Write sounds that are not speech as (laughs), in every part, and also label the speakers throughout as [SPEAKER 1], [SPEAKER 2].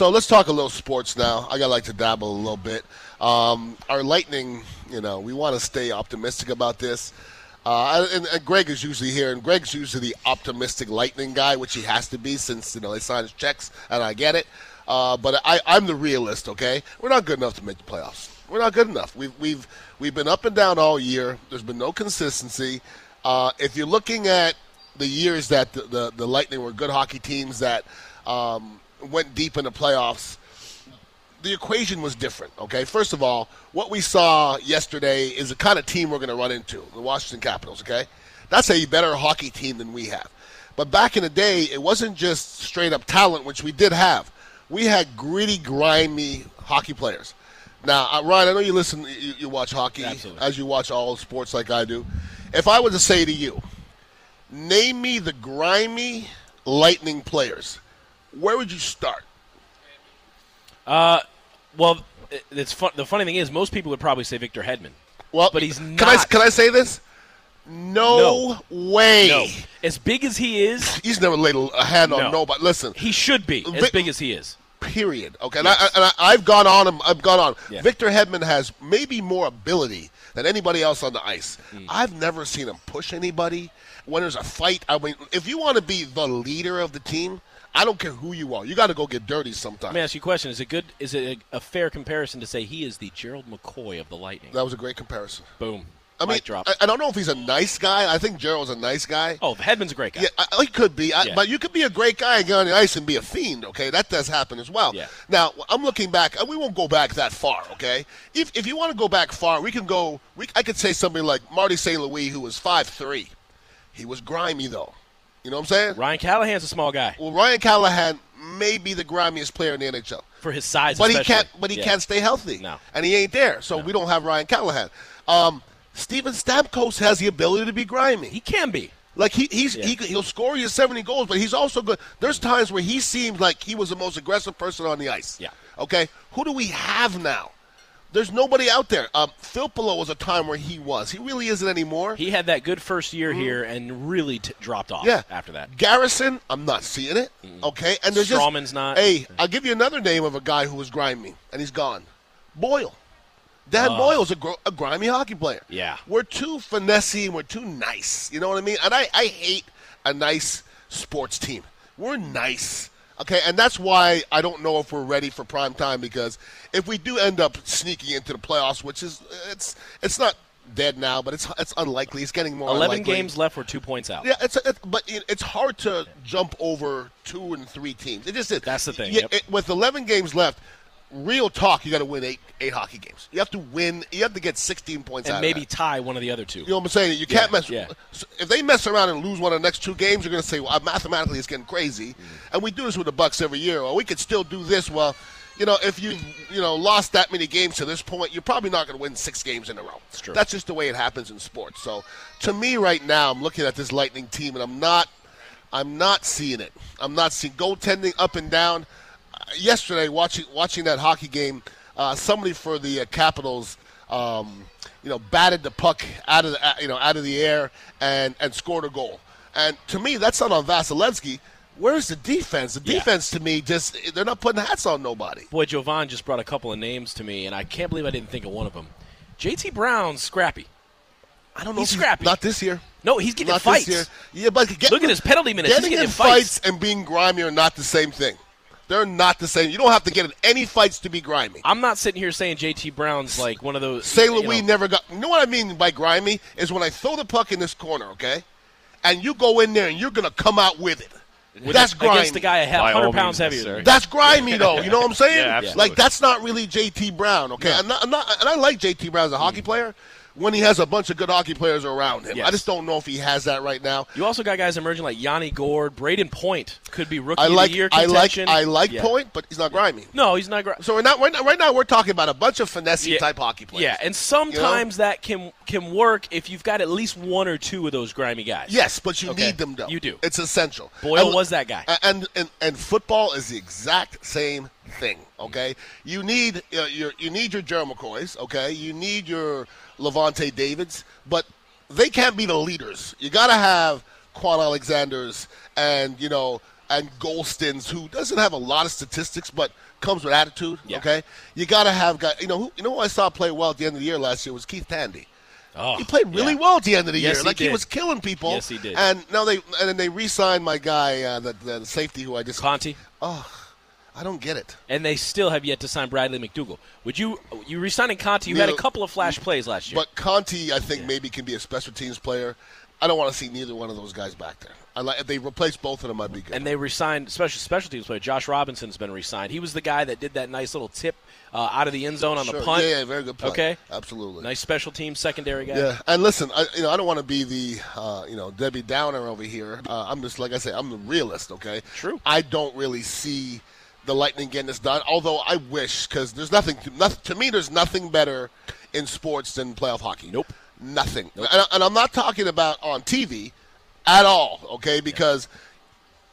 [SPEAKER 1] So let's talk a little sports now. I got like to dabble a little bit. Um, our Lightning, you know, we want to stay optimistic about this. Uh, and, and, Greg is usually here, and Greg's usually the optimistic Lightning guy, which he has to be since you know they sign his checks, and I get it. Uh, but I, I'm the realist. Okay, we're not good enough to make the playoffs. We're not good enough. We've we've we've been up and down all year. There's been no consistency. Uh, if you're looking at the years that the, the, the Lightning were good hockey teams that um, went deep in the playoffs, the equation was different. Okay, first of all, what we saw yesterday is the kind of team we're going to run into, the Washington Capitals. Okay, that's a better hockey team than we have. But back in the day, it wasn't just straight up talent, which we did have. We had gritty, grimy hockey players. Now, uh, Ryan, I know you listen, you, you watch hockey
[SPEAKER 2] Absolutely.
[SPEAKER 1] as you watch all sports like I do. If I were to say to you, name me the grimy Lightning players, where would you start?
[SPEAKER 2] Uh, well, it's fun. The funny thing is, most people would probably say Victor Hedman.
[SPEAKER 1] Well,
[SPEAKER 2] but he's not. Can.
[SPEAKER 1] I can I say this? No, way.
[SPEAKER 2] No, as big as he is,
[SPEAKER 1] He's never laid a hand on
[SPEAKER 2] No.
[SPEAKER 1] nobody. Listen,
[SPEAKER 2] he should be as
[SPEAKER 1] Vic-
[SPEAKER 2] big as he is.
[SPEAKER 1] period. Okay,
[SPEAKER 2] Yes.
[SPEAKER 1] and, I, and I, I've gone on him. I've gone on.
[SPEAKER 2] Yeah.
[SPEAKER 1] Victor Hedman has maybe more ability than anybody else on the ice.
[SPEAKER 2] Mm.
[SPEAKER 1] I've never seen him push anybody. When there's a fight, I mean, if you want to be the leader of the team, I don't care who you are. You got to go get dirty sometimes.
[SPEAKER 2] Let me ask you a question: Is it good? Is it a, a fair comparison to say he is the Gerald McCoy of the Lightning?
[SPEAKER 1] That was a great comparison.
[SPEAKER 2] Boom.
[SPEAKER 1] I mean,
[SPEAKER 2] drop.
[SPEAKER 1] I, I don't know if he's a nice guy. I think Gerald's a nice guy.
[SPEAKER 2] oh, Hedman's a great guy.
[SPEAKER 1] Yeah, I, he could be, I,
[SPEAKER 2] Yeah.
[SPEAKER 1] but you could be a great guy and get on the ice and be a fiend. Okay, that does happen as well.
[SPEAKER 2] Yeah.
[SPEAKER 1] Now I'm looking back, and we won't go back that far. Okay, if if you want to go back far, we can go. We I could say somebody like Marty St. Louis, who was five three. He was grimy though. You know what I'm saying?
[SPEAKER 2] Ryan Callahan's a small guy
[SPEAKER 1] Well, Ryan Callahan may be the grimiest player in the NHL,
[SPEAKER 2] for his size,
[SPEAKER 1] but he can't. But he
[SPEAKER 2] Yeah.
[SPEAKER 1] can't stay healthy.
[SPEAKER 2] No.
[SPEAKER 1] and he ain't there. So we don't have Ryan Callahan. Um, Steven Stamkos has the ability to be grimy.
[SPEAKER 2] He can be.
[SPEAKER 1] Like he he's
[SPEAKER 2] Yeah.
[SPEAKER 1] he he'll score you seventy goals, but he's also good. There's times where he seems like he was the most aggressive person on the ice.
[SPEAKER 2] Yeah.
[SPEAKER 1] Okay. Who do we have now? There's nobody out there. Um, Filppula was a time where he was. He really isn't anymore.
[SPEAKER 2] He had that good first year here and really t- dropped off
[SPEAKER 1] Mm-hmm. yeah.
[SPEAKER 2] after that.
[SPEAKER 1] Garrison, I'm not seeing it. Okay. And there's
[SPEAKER 2] Stralman's
[SPEAKER 1] just
[SPEAKER 2] not.
[SPEAKER 1] Hey, I'll give you another name of a guy who was grimy, and he's gone. Boyle. Dan Boyle's a, gr- a grimy hockey player.
[SPEAKER 2] Yeah.
[SPEAKER 1] We're too finessey and we're too nice. You know what I mean? And I, I hate a nice sports team. We're nice. Okay, and that's why I don't know if we're ready for prime time because if we do end up sneaking into the playoffs, which is it's it's not dead now, but it's it's unlikely. It's getting more
[SPEAKER 2] Eleven
[SPEAKER 1] unlikely.
[SPEAKER 2] games left. We're two points out.
[SPEAKER 1] Yeah, it's, it's but it, it's hard to jump over two and three teams. It just is.
[SPEAKER 2] That's the thing,
[SPEAKER 1] Yeah,
[SPEAKER 2] yep.
[SPEAKER 1] it- with 11 games left, real talk, you got to win eight eight hockey games. You have to win. You have to get 16 points out
[SPEAKER 2] and maybe tie one of the other two.
[SPEAKER 1] You know what I'm saying? You can't
[SPEAKER 2] Yeah,
[SPEAKER 1] mess.
[SPEAKER 2] yeah.
[SPEAKER 1] If they mess around and lose one of the next two games, you're going to say, "Well, mathematically, it's getting crazy."
[SPEAKER 2] Mm.
[SPEAKER 1] And we do this with the Bucs every year. Well, we could still do this. Well, you know, if you you know lost that many games to this point, you're probably not going to win six games in a row.
[SPEAKER 2] That's true.
[SPEAKER 1] That's just the way it happens in sports. So, to me, right now, I'm looking at this Lightning team, and I'm not, I'm not seeing it. I'm not seeing goaltending up and down. Yesterday, watching watching that hockey game, uh, somebody for the uh, Capitals, um, you know, batted the puck out of the you know out of the air and and scored a goal. And to me, that's not on Vasilevskiy. Where's the defense? The
[SPEAKER 2] Yeah.
[SPEAKER 1] defense to me just they're not putting hats on nobody.
[SPEAKER 2] Boy, Jovan just brought a couple of names to me, and I can't believe I didn't think of one of them. JT Brown's scrappy.
[SPEAKER 1] I don't know.
[SPEAKER 2] He's scrappy.
[SPEAKER 1] Not this year.
[SPEAKER 2] No, he's getting
[SPEAKER 1] Not
[SPEAKER 2] fights.
[SPEAKER 1] Yeah, but get,
[SPEAKER 2] Look at his penalty minutes. He's
[SPEAKER 1] Getting
[SPEAKER 2] getting
[SPEAKER 1] in
[SPEAKER 2] in fights.
[SPEAKER 1] fights and being grimy are not the same thing. They're not the same. You don't have to get in any fights to be grimy.
[SPEAKER 2] I'm not sitting here saying JT Brown's like one of those.
[SPEAKER 1] St.
[SPEAKER 2] you
[SPEAKER 1] Louis
[SPEAKER 2] know-
[SPEAKER 1] never got. You know what I mean by grimy is when I throw the puck in this corner, okay, and you go in there and you're gonna come out with it.
[SPEAKER 2] with
[SPEAKER 1] That's
[SPEAKER 2] a-
[SPEAKER 1] grimy.
[SPEAKER 2] against the guy a
[SPEAKER 3] By
[SPEAKER 2] 100 pounds
[SPEAKER 3] means
[SPEAKER 2] heavier.
[SPEAKER 3] necessary.
[SPEAKER 1] That's grimy, though. You know what I'm (laughs) saying?
[SPEAKER 3] Yeah, absolutely.
[SPEAKER 1] Like that's not really JT Brown, okay? I'm not, I'm not, and I like JT Brown as a hockey mm. player when he has a bunch of good hockey players around him. I just don't know if he has that right now.
[SPEAKER 2] You also got guys emerging like Yanni Gourde, Brayden Point could be rookie
[SPEAKER 1] I like,
[SPEAKER 2] of the year
[SPEAKER 1] I like,
[SPEAKER 2] contention.
[SPEAKER 1] I like
[SPEAKER 2] Yeah.
[SPEAKER 1] Point, but he's not grimy.
[SPEAKER 2] No, he's not. grimy.
[SPEAKER 1] So we're not right now, right now. We're talking about a bunch of finesse
[SPEAKER 2] yeah,
[SPEAKER 1] type hockey players.
[SPEAKER 2] Yeah, and sometimes that can can work if you've got at least one or two of those grimy guys.
[SPEAKER 1] Yes, but you
[SPEAKER 2] Okay.
[SPEAKER 1] need them though.
[SPEAKER 2] You do.
[SPEAKER 1] It's essential.
[SPEAKER 2] Boyle
[SPEAKER 1] And-
[SPEAKER 2] was that guy.
[SPEAKER 1] And and and football is the exact same thing. Okay, you need uh, your you need your Jerry McCoys. Okay, you need your Lavonte Davids, but they can't be the leaders. You got to have Kwon Alexander's and you know and Goldsons, who doesn't have a lot of statistics but comes with attitude.
[SPEAKER 2] Yeah.
[SPEAKER 1] Okay, you got to have guys. You know, who, you know who I saw play well at the end of the year last year was Keith Tandy.
[SPEAKER 2] Oh,
[SPEAKER 1] He played really
[SPEAKER 2] yeah.
[SPEAKER 1] well at the end of the
[SPEAKER 2] Yes,
[SPEAKER 1] year.
[SPEAKER 2] he
[SPEAKER 1] like he was killing people.
[SPEAKER 2] Yes, he did.
[SPEAKER 1] And now they and then they re-signed my guy, uh, the, the safety who I just.
[SPEAKER 2] Conte.
[SPEAKER 1] Oh, I don't get it.
[SPEAKER 2] And they still have yet to sign Bradley McDougald. Would you you resigning Conte? You had a couple of flash plays last year.
[SPEAKER 1] But Conte, I think maybe can be a special teams player. I don't want to see neither one of those guys back there. I like if they replace both of them, I'd be good.
[SPEAKER 2] and they resigned special special teams player Josh Robinson's been resigned. He was the guy that did that nice little tip uh, out of the end zone on
[SPEAKER 1] Sure.
[SPEAKER 2] the punt.
[SPEAKER 1] Yeah, yeah, very good play.
[SPEAKER 2] Okay.
[SPEAKER 1] absolutely.
[SPEAKER 2] Nice special team secondary guy.
[SPEAKER 1] Yeah, and listen, I, you know, I don't want to be the, uh, you know, Debbie Downer over here. Uh, I'm just like I say, I'm the realist. Okay,
[SPEAKER 2] True.
[SPEAKER 1] I don't really see the Lightning getting this done. Although I wish, because there's nothing, to, nothing to me. There's nothing better in sports than playoff hockey.
[SPEAKER 2] Nope.
[SPEAKER 1] nothing. And, and I'm not talking about on TV at all. Okay, because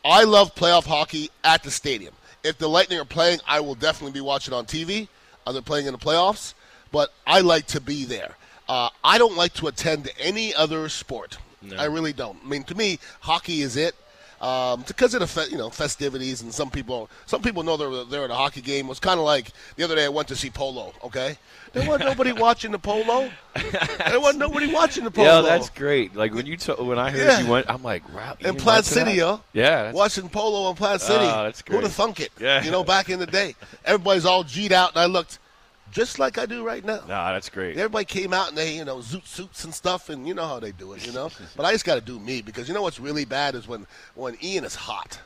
[SPEAKER 1] I love playoff hockey at the stadium. If the Lightning are playing, I will definitely be watching on TV. Are they playing in the playoffs? But I like to be there. Uh, I don't like to attend any other sport. I really don't. I mean, to me, hockey is it. Um, because of the fe- you know festivities and some people some people know they're they're at a hockey game. It was kind of like the other day I went to see polo. Okay, there wasn't (laughs) nobody watching the polo. There wasn't nobody watching the (laughs) polo.
[SPEAKER 3] Yeah, that's great. Like when you to, when I heard
[SPEAKER 1] Yeah.
[SPEAKER 3] you went, I'm like, wow.
[SPEAKER 1] in Plant? City, yo.
[SPEAKER 3] Yeah,
[SPEAKER 1] Watching polo in Plant City.
[SPEAKER 3] Oh, that's
[SPEAKER 1] Who'd have thunk it?
[SPEAKER 3] Yeah.
[SPEAKER 1] You know, back in the day. Everybody's all G'd out, and I looked just like I do right now.
[SPEAKER 3] Nah, that's great.
[SPEAKER 1] Everybody came out and they, you know, zoot suits and stuff, and you know how they do it, you know. (laughs) but I just got to do me because you know what's really bad is when when Ian is hot.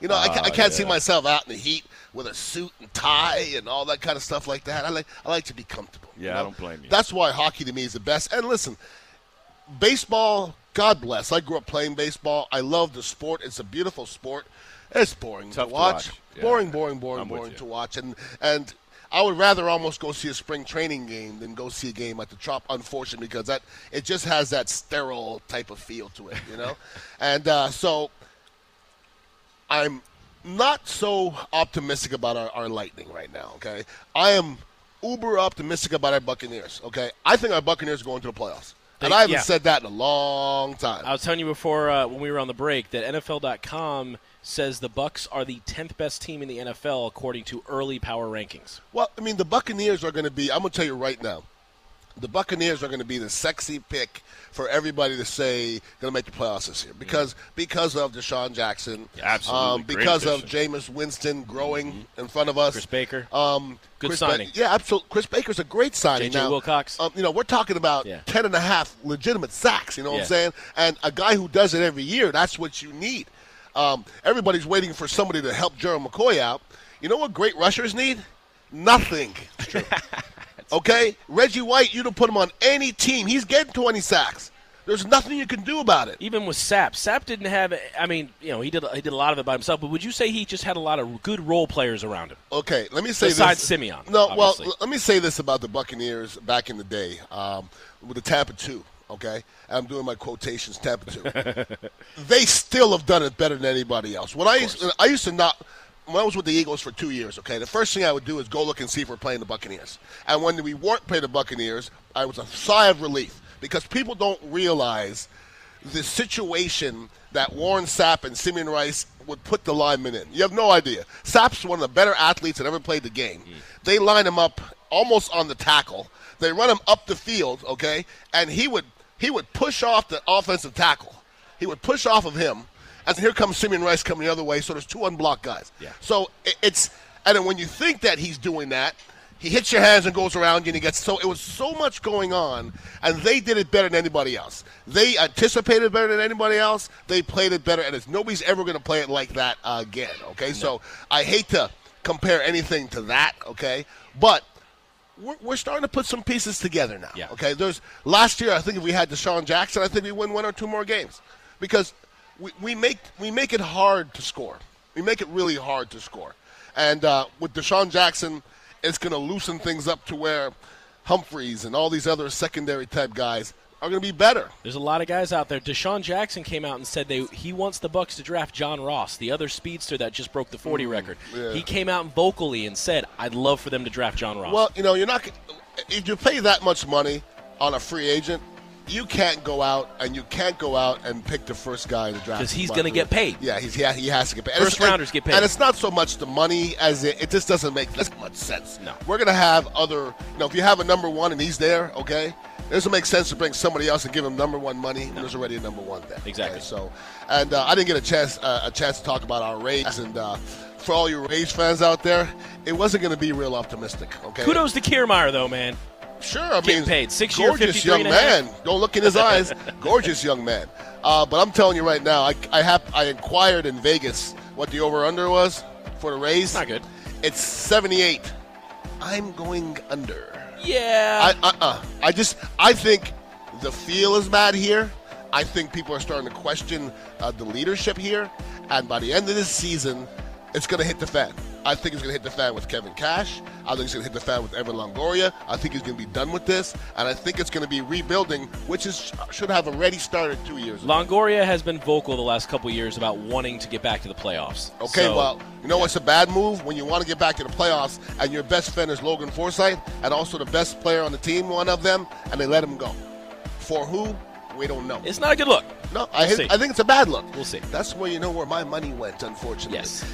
[SPEAKER 1] You know, I, I
[SPEAKER 3] Oh,
[SPEAKER 1] can't see myself out in the heat with a suit and tie and all that kind of stuff like that. I like I like to be comfortable. you
[SPEAKER 3] Yeah, I don't blame you.
[SPEAKER 1] That's why hockey to me is the best. And listen, baseball, God bless. I grew up playing baseball. I love the sport. It's a beautiful sport. It's boring
[SPEAKER 3] Tough
[SPEAKER 1] to
[SPEAKER 3] to
[SPEAKER 1] watch.
[SPEAKER 3] watch. Yeah.
[SPEAKER 1] Boring, boring, boring,
[SPEAKER 3] I'm
[SPEAKER 1] boring to watch. And and I would rather almost go see a spring training game than go see a game at the Trop. Unfortunately, because that it just has that sterile type of feel to it, you know. (laughs) and uh, so I'm not so optimistic about our, our Lightning right now. Okay, I am uber optimistic about our Buccaneers. Okay, I think our Buccaneers are going to the playoffs, and I haven't
[SPEAKER 2] yeah.
[SPEAKER 1] said that in a long time.
[SPEAKER 2] I was telling you before uh, when we were on the break that NFL.com says the Bucs are the 10th best team in the NFL according to early power rankings.
[SPEAKER 1] Well, I mean, the Buccaneers are going to be. I'm going to tell you right now, the Buccaneers are going to be the sexy pick for everybody to say going to make the playoffs this year because because of DeSean Jackson,
[SPEAKER 3] absolutely.
[SPEAKER 1] um, because of. Jameis Winston growing in front of us,
[SPEAKER 2] Chris Baker.
[SPEAKER 1] Um,
[SPEAKER 2] Good
[SPEAKER 1] Chris
[SPEAKER 2] signing.
[SPEAKER 1] Ba- yeah, absolutely. Chris Baker's a great signing.
[SPEAKER 2] J.J.
[SPEAKER 1] Now,
[SPEAKER 2] Wilcox.
[SPEAKER 1] Um, you know, we're talking about
[SPEAKER 2] Yeah.
[SPEAKER 1] ten and a half legitimate sacks. You know what
[SPEAKER 2] Yeah.
[SPEAKER 1] I'm saying? And a guy who does it every year. That's what you need. Um, everybody's waiting for somebody to help Gerald McCoy out. You know what great rushers need? Nothing. (laughs) (laughs) okay, Reggie White, you'd have put him on any team. He's getting 20 sacks. There's nothing you can do about it.
[SPEAKER 2] Even with Sapp, Sapp didn't have. I mean, you know, he did he did a lot of it by himself. But would you say he just had a lot of good role players around him?
[SPEAKER 1] Okay, let me say this
[SPEAKER 2] Besides
[SPEAKER 1] this.
[SPEAKER 2] Simeon,
[SPEAKER 1] No,
[SPEAKER 2] obviously.
[SPEAKER 1] well, let me say this about the Buccaneers back in the day um, with the Tampa 2, okay? I'm doing my quotations, 2. (laughs) they still have done it better than anybody else. When I used, I used to not when I was with the Eagles for two years, okay, the first thing I would do is go look and see if we're playing the Buccaneers. And when we weren't playing the Buccaneers, I was a sigh of relief because people don't realize the situation that Warren Sapp and Simeon Rice would put the linemen in. You have no idea. Sapp's one of the better athletes that ever played the game. Mm. They line him up almost on the tackle. They run him up the field, okay, and he would he would push off the offensive tackle. He would push off of him, and here comes Simeon Rice coming the other way. So there's two unblocked guys.
[SPEAKER 2] Yeah.
[SPEAKER 1] So it, it's and then when you think that he's doing that, he hits your hands and goes around you and he gets so it was so much going on and they did it better than anybody else. They anticipated better than anybody else. They played it better and it's nobody's ever going to play it like that uh, again, okay? So I hate to compare anything to that, okay? But we're, we're starting to put some pieces together now.
[SPEAKER 2] Yeah.
[SPEAKER 1] Okay. There's last year. I think if we had DeSean Jackson, I think we win one or two more games because we, we make we make it hard to score. We make it really hard to score. And uh, with DeSean Jackson, it's going to loosen things up to where Humphreys and all these other secondary type guys are going to be better.
[SPEAKER 2] There's a lot of guys out there. DeSean Jackson came out and said they he wants the Bucs to draft John Ross, the other speedster that just broke the 40 record.
[SPEAKER 1] Mm, yeah.
[SPEAKER 2] He came out vocally and said, "I'd love for them to draft John Ross."
[SPEAKER 1] Well, you know, you're not. If you pay that much money on a free agent, you can't go out and you can't go out and pick the first guy in the draft
[SPEAKER 2] because he's
[SPEAKER 1] going
[SPEAKER 2] gonna get paid.
[SPEAKER 1] Yeah, he's yeah, he has to get paid. And
[SPEAKER 2] First
[SPEAKER 1] it's-
[SPEAKER 2] rounders get paid.
[SPEAKER 1] and it's not so much the money as it, it just doesn't make that much sense.
[SPEAKER 2] No.
[SPEAKER 1] we're gonna have other. You know, if you have a number one and he's there, okay, it doesn't make sense to bring somebody else and give him number one money. when There's already a number one there.
[SPEAKER 2] Exactly.
[SPEAKER 1] okay? So, and uh, I didn't get a chance uh, a chance to talk about our Rays and. Uh, for all your Rays fans out there, it wasn't going to be real optimistic. Okay.
[SPEAKER 2] Kudos to Kiermaier, though, man.
[SPEAKER 1] Sure, I
[SPEAKER 2] Getting
[SPEAKER 1] mean,
[SPEAKER 2] paid. Six year,
[SPEAKER 1] gorgeous
[SPEAKER 2] 53
[SPEAKER 1] young
[SPEAKER 2] and a half.
[SPEAKER 1] man. Don't look in his (laughs) eyes. gorgeous young man. Uh, but I'm telling you right now, I, I have I inquired in Vegas what the over under was for the Rays.
[SPEAKER 2] Not good.
[SPEAKER 1] It's 78. I'm going under.
[SPEAKER 2] Yeah.
[SPEAKER 1] I uh uh I just I think the feel is bad here. I think people are starting to question uh, the leadership here, and by the end of this season, it's going to hit the fan. I think it's going to hit the fan with Kevin Cash. I think it's going to hit the fan with Evan Longoria. I think he's going to be done with this, and I think it's going to be rebuilding, which is should have already started two years. ago.
[SPEAKER 2] Longoria has been vocal the last couple years about wanting to get back to the playoffs.
[SPEAKER 1] Okay,
[SPEAKER 2] So,
[SPEAKER 1] well, you know what's a bad move when you want to get back to the playoffs, and your best friend is Logan Forsythe, and also the best player on the team, one of them, and they let him go. For who? We don't know.
[SPEAKER 2] it's not a good look.
[SPEAKER 1] No,
[SPEAKER 2] We'll see.
[SPEAKER 1] I think it's a bad look.
[SPEAKER 2] We'll see.
[SPEAKER 1] That's where you know where my money went, unfortunately.
[SPEAKER 2] Yes.